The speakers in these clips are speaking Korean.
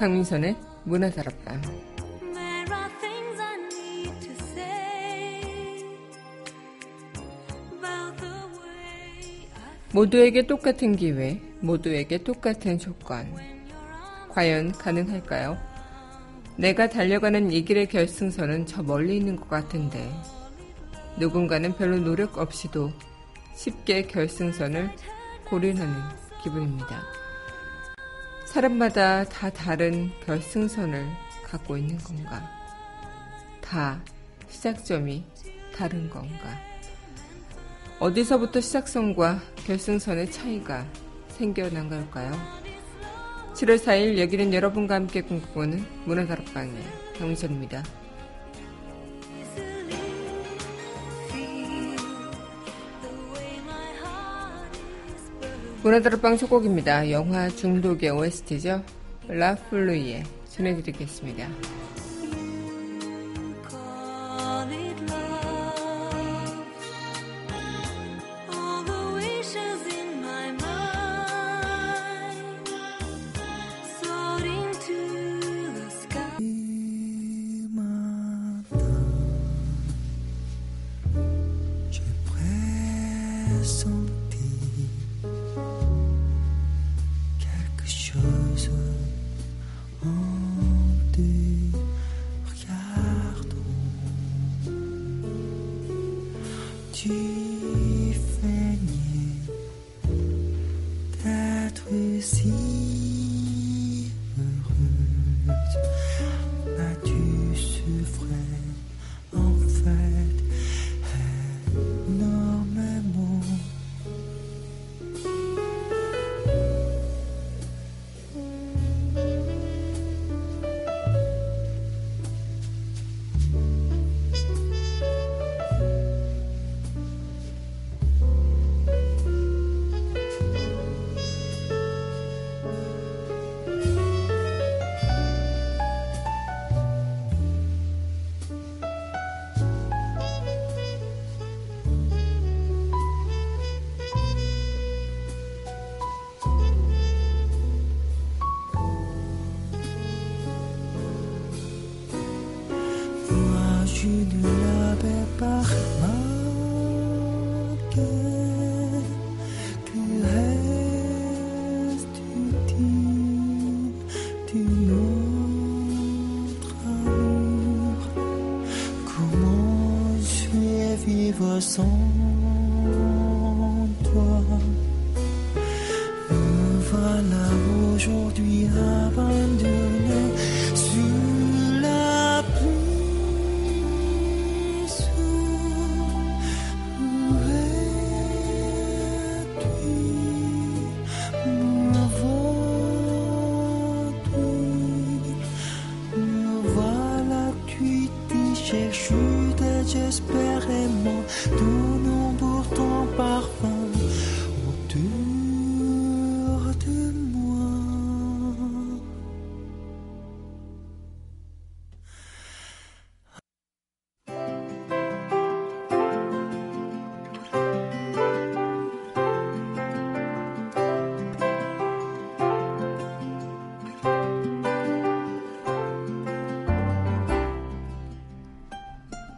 강민선의 문화다락방 모두에게 똑같은 기회, 모두에게 똑같은 조건. 과연 가능할까요? 내가 달려가는 이 길의 결승선은 저 멀리 있는 것 같은데, 누군가는 별로 노력 없이도 쉽게 결승선을 고린하는 기분입니다. 사람마다 다 다른 결승선을 갖고 있는 건가? 다 시작점이 다른 건가? 어디서부터 시작선과 결승선의 차이가 생겨난 걸까요? 7월 4일 여기는 여러분과 함께 꿈꾸는 문화다락방의 경선입니다. 문화다락방 소곡입니다. 영화 중독의 OST죠. 라플루이에 전해드리겠습니다.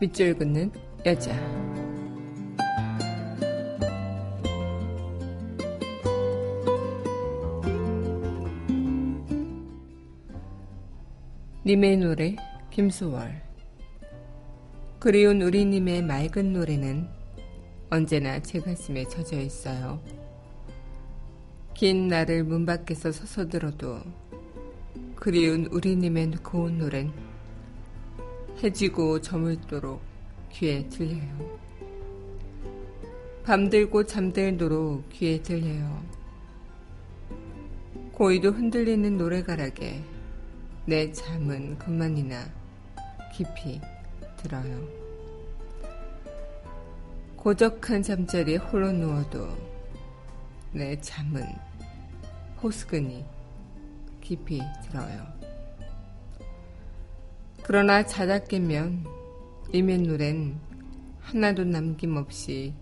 밑줄 긋는 여자. 님의 노래 김수월 그리운 우리님의 맑은 노래는 언제나 제 가슴에 젖어 있어요. 긴 날을 문 밖에서 서서 들어도 그리운 우리님의 고운 노래는 해지고 저물도록 귀에 들려요. 밤들고 잠들도록 귀에 들려요. 고이도 흔들리는 노래가락에 내 잠은 그만이나 깊이 들어요. 고적한 잠자리에 홀로 누워도 내 잠은 호스근히 깊이 들어요. 그러나 자다 깨면 이면 노랜 하나도 남김없이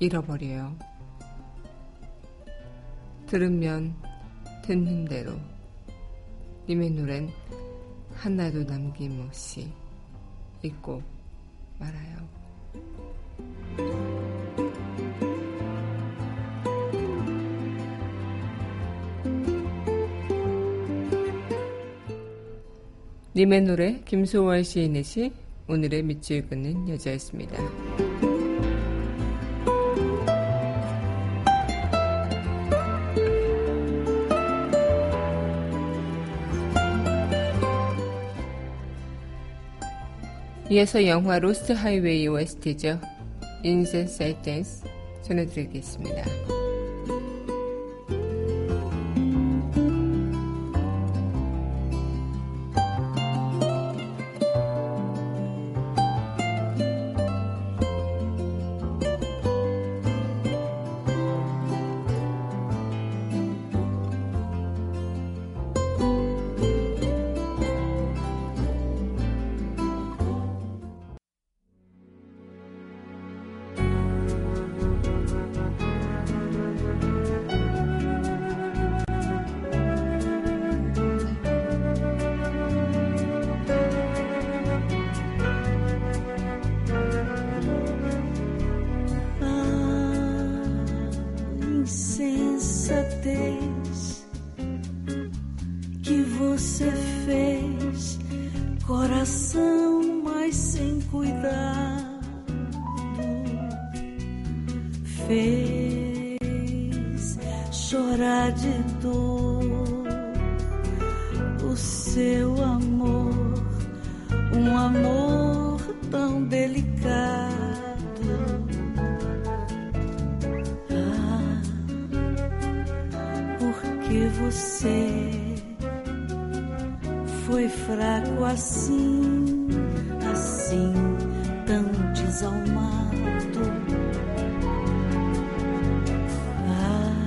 잃어버려요. 들으면 듣는 대로, 노래는 하나도 남김없이 잊고 말아요. 님의 노래 김소월 시인의 시 오늘의 밑줄 긋는 여자였습니다. 이어서 영화 로스트 하이웨이 OST죠. Insensatez 전해드리겠습니다. seu amor, um amor tão delicado. Ah, porque você foi fraco assim, assim, tão desalmado. Ah,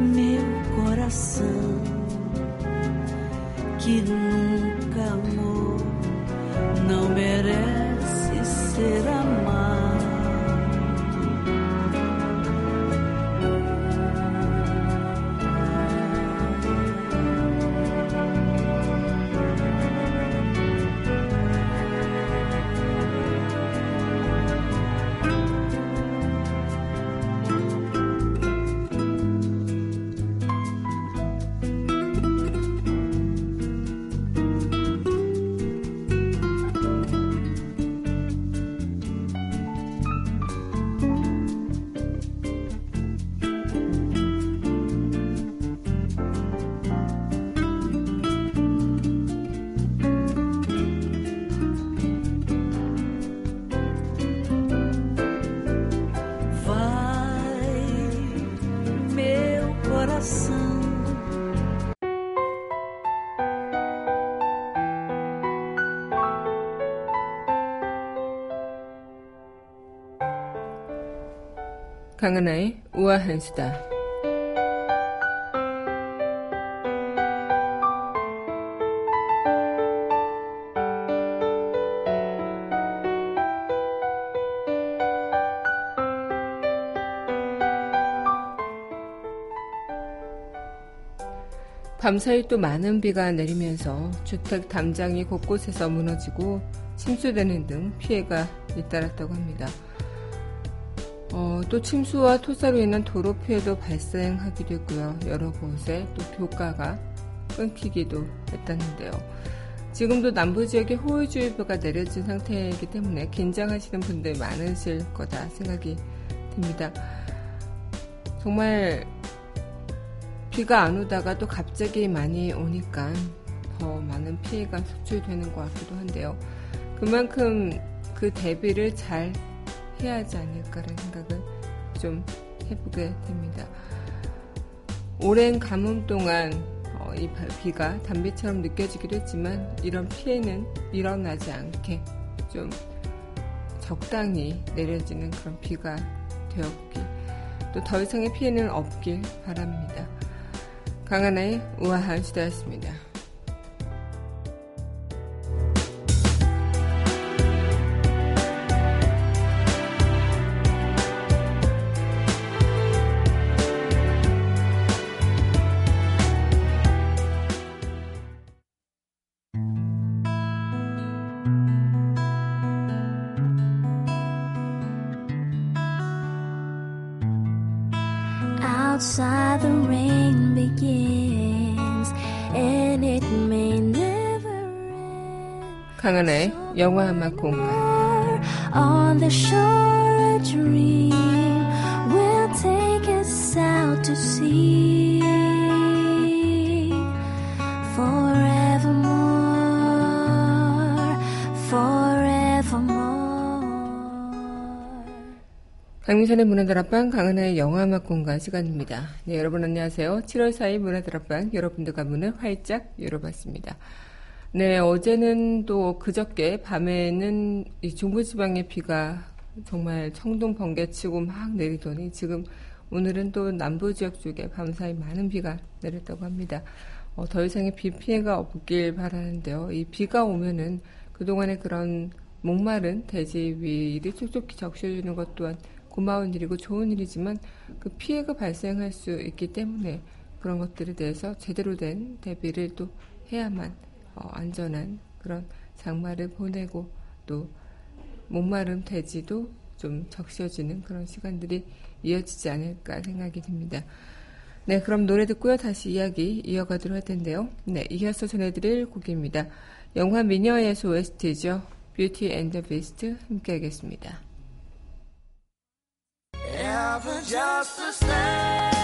meu coração chín 강은하의 우아한 수다. 밤사이 또 많은 비가 내리면서 주택 담장이 곳곳에서 무너지고 침수되는 등 피해가 잇따랐다고 합니다. 어, 또 침수와 토사로 인한 도로 피해도 발생하기도 했고요. 여러 곳에 또 교가가 끊기기도 했다는데요. 지금도 남부 지역에 호우주의보가 내려진 상태이기 때문에 긴장하시는 분들 많으실 거다 생각이 듭니다. 정말 비가 안 오다가 또 갑자기 많이 오니까 더 많은 피해가 속출되는 것 같기도 한데요. 그만큼 그 대비를 잘 해야 하지 않을까라는 생각을 좀 해보게 됩니다. 오랜 가뭄 동안 어, 이 비가 담비처럼 느껴지기도 했지만 이런 피해는 일어나지 않게 좀 적당히 내려지는 그런 비가 되었기 또더 이상의 피해는 없길 바랍니다. 강하나의 우아한 수다였습니다. 영화 음악 공간 On the shore a dream will take us out to sea forevermore 강민선의 문화다락방 강은하의 영화음악 공간 시간입니다. 네, 여러분 안녕하세요. 7월 4일 문화다락방 여러분들과 문을 활짝 열어봤습니다. 네, 어제는 또 그저께 밤에는 이 중부지방의 비가 정말 청동 번개치고 막 내리더니 지금 오늘은 또 남부 지역 쪽에 밤사이 많은 비가 내렸다고 합니다. 어, 더 이상의 비 피해가 없길 바라는데요. 이 비가 오면은 그동안의 그런 목마른 대지 위를 촉촉히 적셔주는 것 또한 고마운 일이고 좋은 일이지만 그 피해가 발생할 수 있기 때문에 그런 것들에 대해서 제대로 된 대비를 또 해야만 어, 안전한 그런 장마를 보내고 또 목마른 대지도 좀 적셔지는 그런 시간들이 이어지지 않을까 생각이 듭니다. 네, 그럼 노래 듣고요. 다시 이야기 이어가도록 할 텐데요. 네, 이어서 전해드릴 곡입니다. 영화 미녀의 OST죠. Beauty and the Beast 함께 하겠습니다. never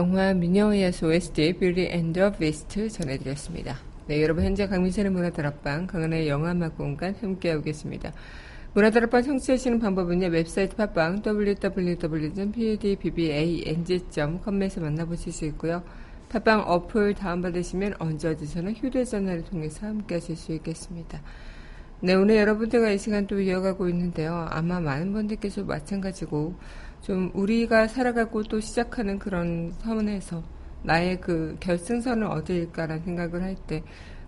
영화 미녀의 OST Beauty and the Beast 전해드렸습니다. 네, 여러분 현재 강민선의 문화다락방 강은의 영화음악 공간 함께하고 계십니다. 문화다락방 청취하시는 방법은요. 웹사이트 팟빵 www.podbbang.com에서 만나보실 수 있고요. 팟빵 어플 다운받으시면 언제 어디서나 휴대전화를 통해서 함께하실 수 있겠습니다. 네, 오늘 여러분들과 이 시간 또 이어가고 있는데요. 아마 많은 분들께서 마찬가지고 좀 우리가 살아가고 또 시작하는 그런 선에서 나의 그 결승선은 어디일까라는 생각을 할 때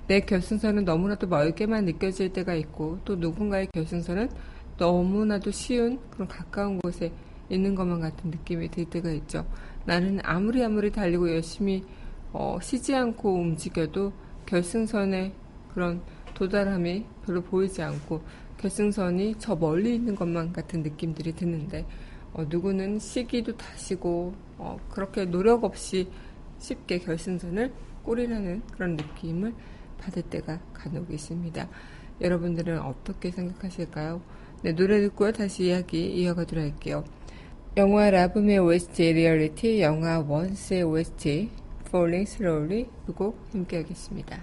내 결승선은 너무나도 멀게만 느껴질 때가 있고 또 누군가의 결승선은 너무나도 쉬운 그런 가까운 곳에 있는 것만 같은 느낌이 들 때가 있죠. 나는 아무리 아무리 달리고 열심히 어, 쉬지 않고 움직여도 결승선에 그런 도달함이 별로 보이지 않고 결승선이 저 멀리 있는 것만 같은 느낌들이 드는데 어, 누구는 시기도 다시고 어, 그렇게 노력 없이 쉽게 결승선을 골인하는 그런 느낌을 받을 때가 간혹 있습니다. 여러분들은 어떻게 생각하실까요? 네, 노래 듣고 다시 이야기 이어가도록 할게요. 영화 라붐의 OST, Reality, 영화 원스의 OST, Falling Slowly 두곡 함께 하겠습니다.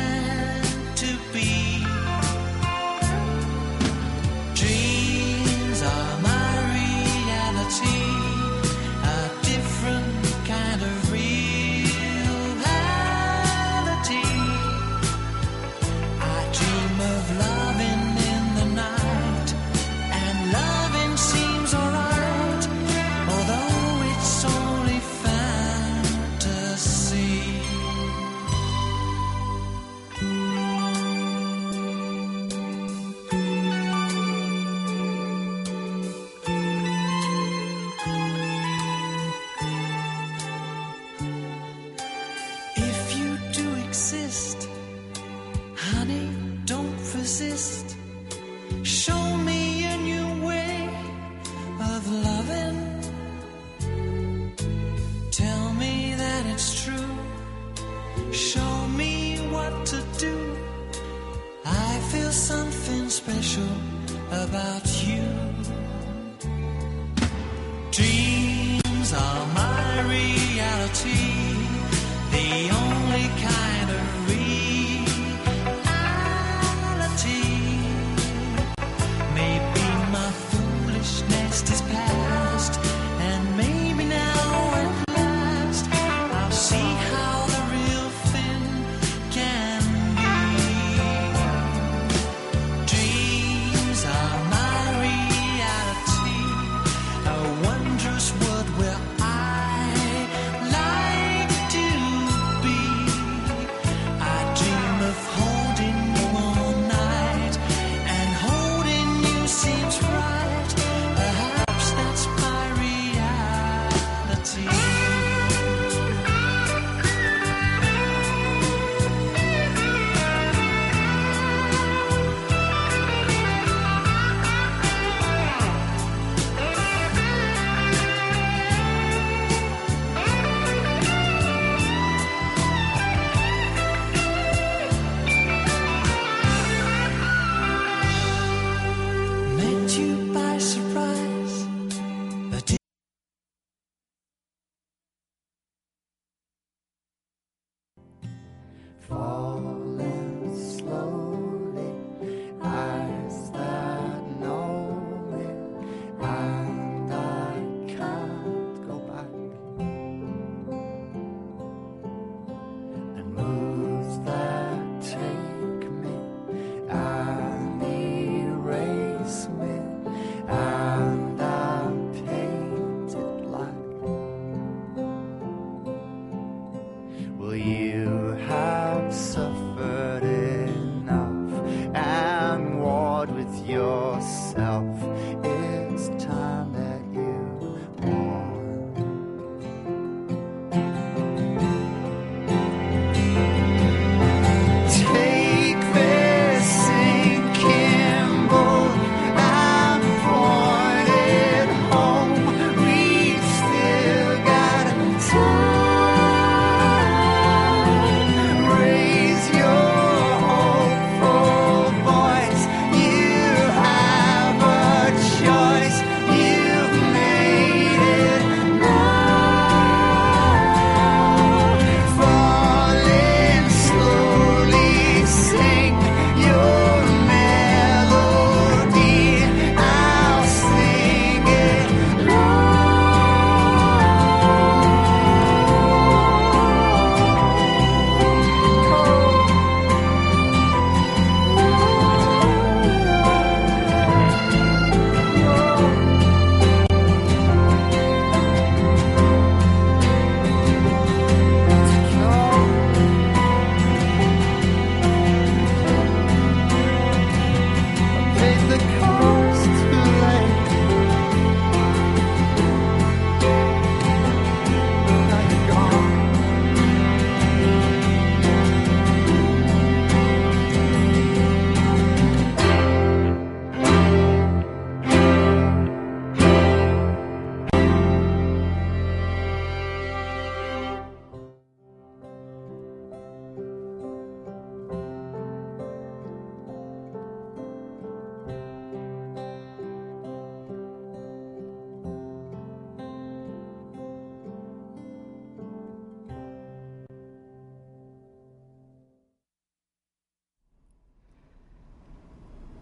special about you.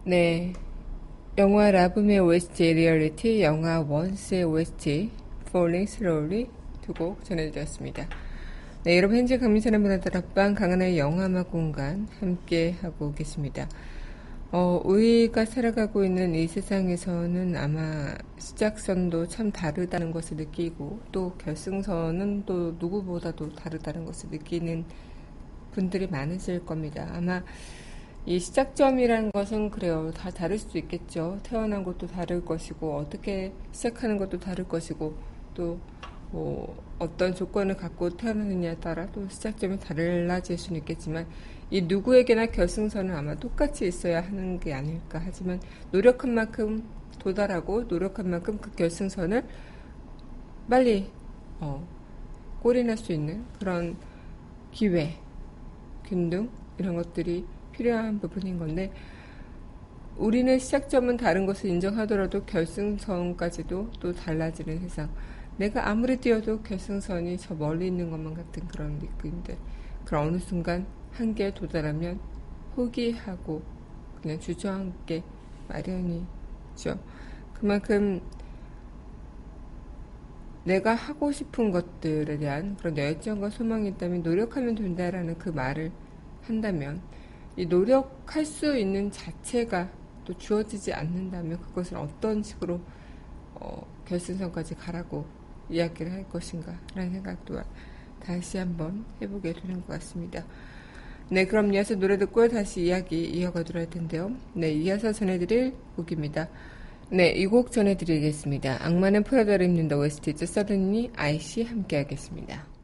네. 영화 라붐의 OST Reality, 영화 원스의 OST Falling Slowly 두 곡 전해드렸습니다. 네, 여러분 현재 강민선의 문화다락방 강한의 영화음악 공간 함께 하고 계십니다. 어, 우리가 살아가고 있는 이 세상에서는 아마 시작선도 참 다르다는 것을 느끼고 또 결승선은 또 누구보다도 다르다는 것을 느끼는 분들이 많으실 겁니다. 아마 이 시작점이라는 것은 그래요. 다 다를 수도 있겠죠. 태어난 것도 다를 것이고 어떻게 시작하는 것도 다를 것이고 또 뭐 어떤 조건을 갖고 태어났느냐에 따라 또 시작점이 달라질 수는 있겠지만 이 누구에게나 결승선은 아마 똑같이 있어야 하는 게 아닐까 하지만 노력한 만큼 도달하고 노력한 만큼 그 결승선을 빨리 어, 골이 날수 있는 그런 기회, 균등 이런 것들이 필요한 부분인 건데 우리는 시작점은 다른 것을 인정하더라도 결승선까지도 또 달라지는 세상. 내가 아무리 뛰어도 결승선이 저 멀리 있는 것만 같은 그런 느낌들. 그런 어느 순간 한계에 도달하면 포기하고 그냥 주저앉게 마련이죠. 그만큼 내가 하고 싶은 것들에 대한 그런 열정과 소망이 있다면 노력하면 된다라는 그 말을 한다면 이 노력할 수 있는 자체가 또 주어지지 않는다면 그것을 어떤 식으로 어, 결승선까지 가라고 이야기를 할 것인가 라는 생각도 다시 한번 해보게 되는 것 같습니다. 네, 그럼 이어서 노래 듣고 다시 이야기 이어가도록 할 텐데요. 네, 이어서 전해드릴 곡입니다. 네, 이 곡 전해드리겠습니다. 악마는 프라다를 입는다 OST죠. 서든니 아이씨 함께 하겠습니다.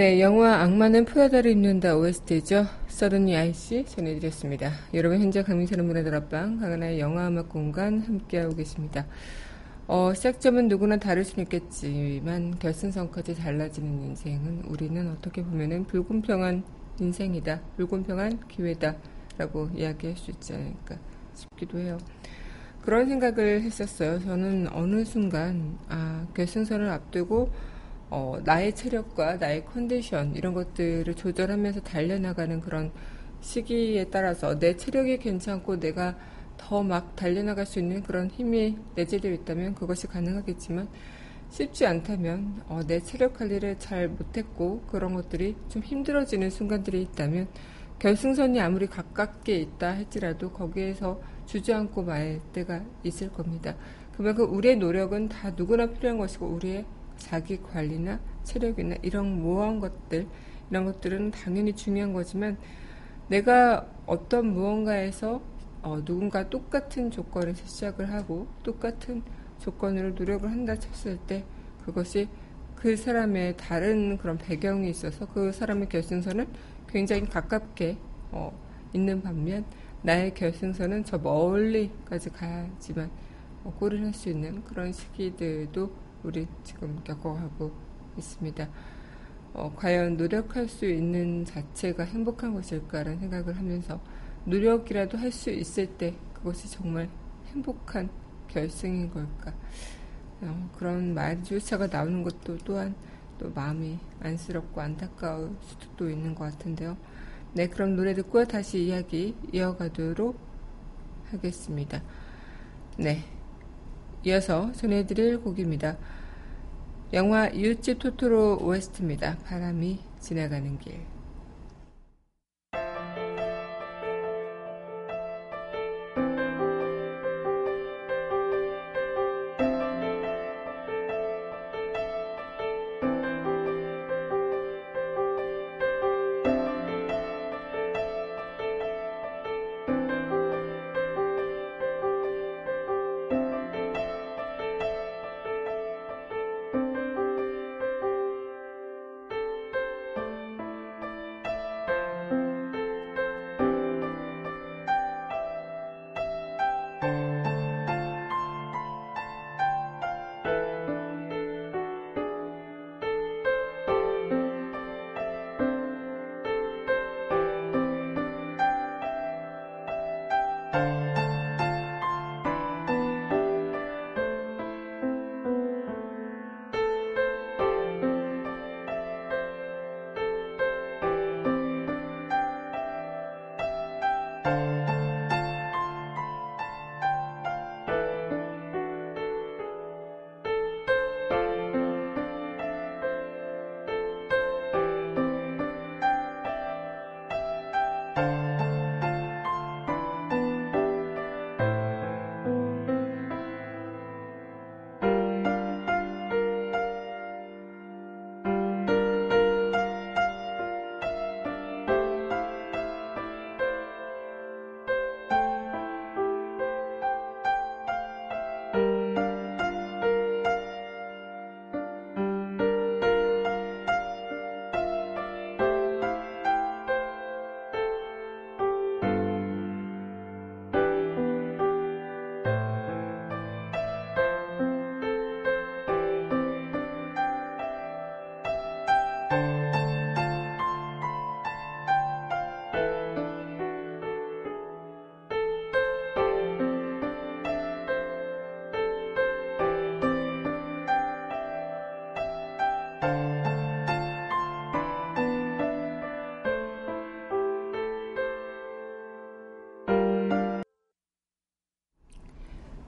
네, 영화 악마는 프라다를 입는다 OST죠. 서든니 아이씨 전해드렸습니다. 여러분 현재 강민선의 문화다락방 강하나의 영화음악 공간 함께하고 계십니다. 어, 시작점은 누구나 다를 수는 있겠지만 결승선까지 달라지는 인생은 우리는 어떻게 보면은 불공평한 인생이다. 불공평한 기회다. 라고 이야기할 수 있지 않을까 싶기도 해요. 그런 생각을 했었어요. 저는 어느 순간, 아, 결승선을 앞두고 어, 나의 체력과 나의 컨디션 이런 것들을 조절하면서 달려나가는 그런 시기에 따라서 내 체력이 괜찮고 내가 더 막 달려나갈 수 있는 그런 힘이 내재되어 있다면 그것이 가능하겠지만 쉽지 않다면 어, 내 체력 관리를 잘 못했고 그런 것들이 좀 힘들어지는 순간들이 있다면 결승선이 아무리 가깝게 있다 할지라도 거기에서 주저앉고 말 때가 있을 겁니다. 그만큼 우리의 노력은 다 누구나 필요한 것이고 우리의 자기 관리나 체력이나 이런 모호한 것들 이런 것들은 당연히 중요한 거지만 내가 어떤 무언가에서 어, 누군가 똑같은 조건에서 시작을 하고 똑같은 조건으로 노력을 한다 쳤을 때 그것이 그 사람의 다른 그런 배경이 있어서 그 사람의 결승선은 굉장히 가깝게 어, 있는 반면 나의 결승선은 저 멀리까지 가야지만 어, 골을 할 수 있는 그런 시기들도 우리 지금 겪어가고 있습니다. 어, 과연 노력할 수 있는 자체가 행복한 것일까라는 생각을 하면서 노력이라도 할 수 있을 때 그것이 정말 행복한 결승인 걸까? 어, 그런 말조차가 나오는 것도 또한 또 마음이 안쓰럽고 안타까울 수도 있는 것 같은데요. 네, 그럼 노래 듣고 다시 이야기 이어가도록 하겠습니다. 네. 이어서 전해드릴 곡입니다. 영화 이웃집 토토로 OST입니다. 바람이 지나가는 길.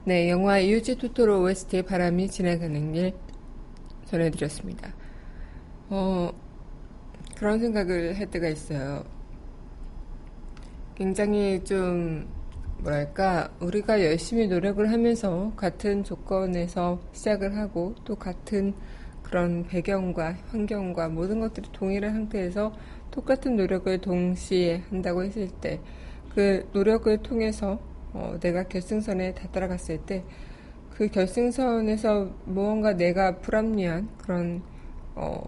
네, 영화 이유지 토토로 OST의 바람이 지나가는 길 전해드렸습니다. 어, 그런 생각을 할 때가 있어요. 굉장히 좀, 뭐랄까, 우리가 열심히 노력을 하면서 같은 조건에서 시작을 하고 또 같은 그런 배경과 환경과 모든 것들이 동일한 상태에서 똑같은 노력을 동시에 한다고 했을 때 그 노력을 통해서 어, 내가 결승선에 다 따라갔을 때 그 결승선에서 무언가 내가 불합리한 그런 어,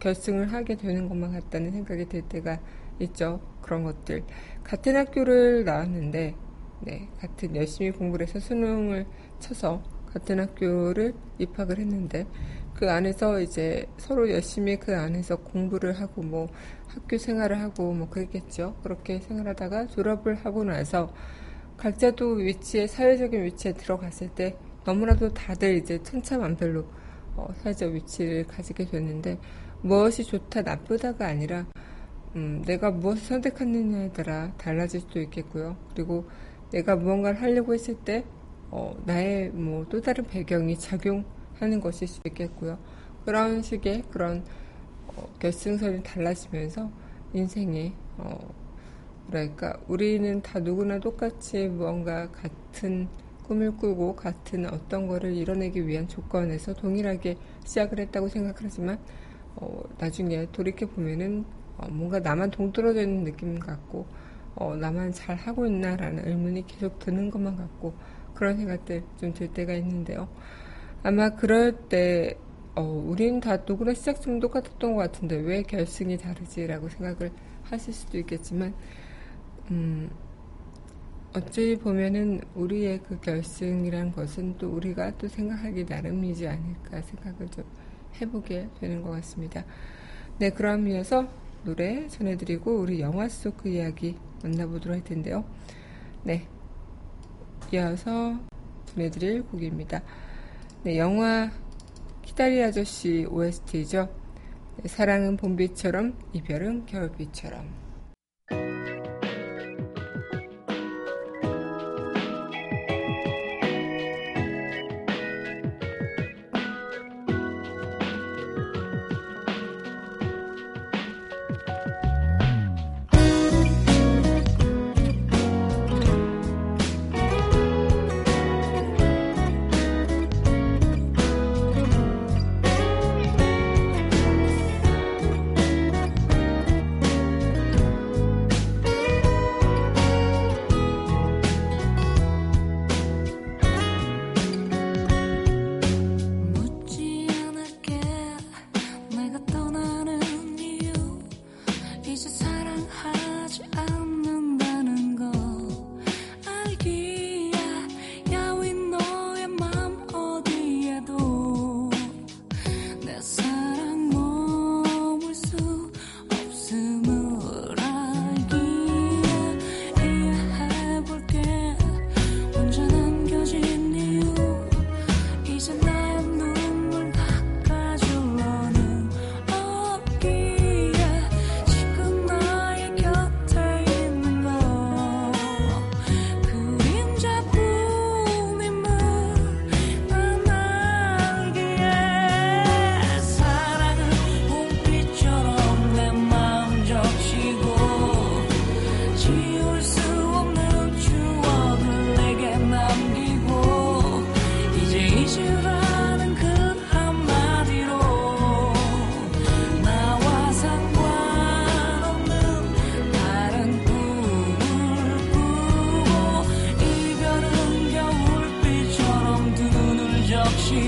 결승을 하게 되는 것만 같다는 생각이 들 때가 있죠. 그런 것들. 같은 학교를 나왔는데, 네, 같은 열심히 공부를 해서 수능을 쳐서 같은 학교를 입학을 했는데, 그 안에서 이제 서로 열심히 그 안에서 공부를 하고 뭐 학교 생활을 하고 뭐 그랬겠죠. 그렇게 생활하다가 졸업을 하고 나서 각자도 위치에 사회적인 위치에 들어갔을 때 너무나도 다들 이제 천차만별로 어, 사회적 위치를 가지게 됐는데 무엇이 좋다 나쁘다가 아니라 음, 내가 무엇을 선택하느냐에 따라 달라질 수도 있겠고요. 그리고 내가 무언가를 하려고 했을 때 어, 나의 뭐 또 다른 배경이 작용하는 것일 수도 있겠고요. 그런 식의 그런 어, 결승선이 달라지면서 인생에 어, 뭐랄까 우리는 다 누구나 똑같이 무언가 같은 꿈을 꾸고 같은 어떤 거를 이뤄내기 위한 조건에서 동일하게 시작을 했다고 생각을 하지만 어, 나중에 돌이켜 보면은 어, 뭔가 나만 동떨어져 있는 느낌 같고 어, 나만 잘 하고 있나라는 의문이 계속 드는 것만 같고 그런 생각들 좀 들 때가 있는데요. 아마 그럴 때 어, 우린 다 누구나 시작점 똑같았던 것 같은데 왜 결승이 다르지라고 생각을 하실 수도 있겠지만 음, 어찌 보면은 우리의 그 결승이란 것은 또 우리가 또 생각하기 나름이지 않을까 생각을 좀 해보게 되는 것 같습니다. 네, 그럼 이어서 노래 전해드리고 우리 영화 속 그 이야기 만나보도록 할 텐데요. 네, 이어서 전해드릴 곡입니다. 네, 영화 키다리 아저씨 OST죠. 네, 사랑은 봄비처럼 이별은 겨울비처럼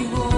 you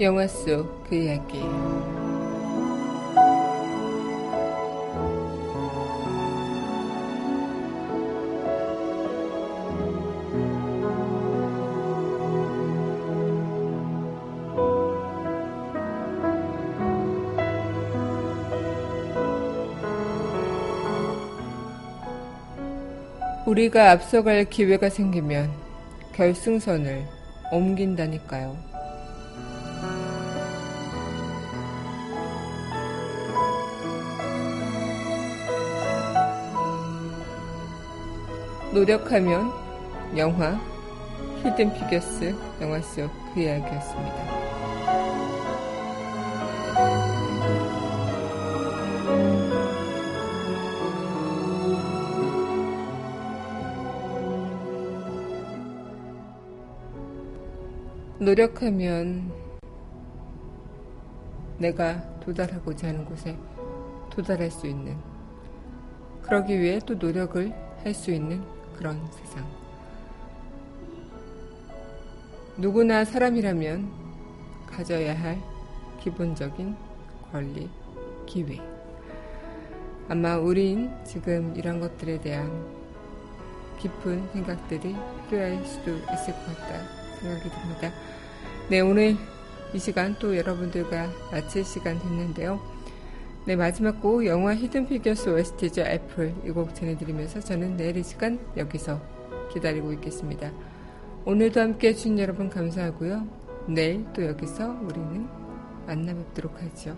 영화 속 그 이야기. 우리가 앞서갈 기회가 생기면 결승선을 옮긴다니까요. 노력하면 영화 히든 피겨스 영화 속 그 이야기였습니다. 노력하면 내가 도달하고자 하는 곳에 도달할 수 있는 그러기 위해 또 노력을 할 수 있는 그런 세상. 누구나 사람이라면 가져야 할 기본적인 권리, 기회. 아마 우린 지금 이런 것들에 대한 깊은 생각들이 필요할 수도 있을 것 같다 생각이 듭니다. 네, 오늘 이 시간 또 여러분들과 마칠 시간 됐는데요. 네, 마지막 곡 영화 히든 피겨스 OST죠. 애플 이 곡 전해드리면서 저는 내일 이 시간 여기서 기다리고 있겠습니다. 오늘도 함께 해주신 여러분 감사하고요. 내일 또 여기서 우리는 만나 뵙도록 하죠.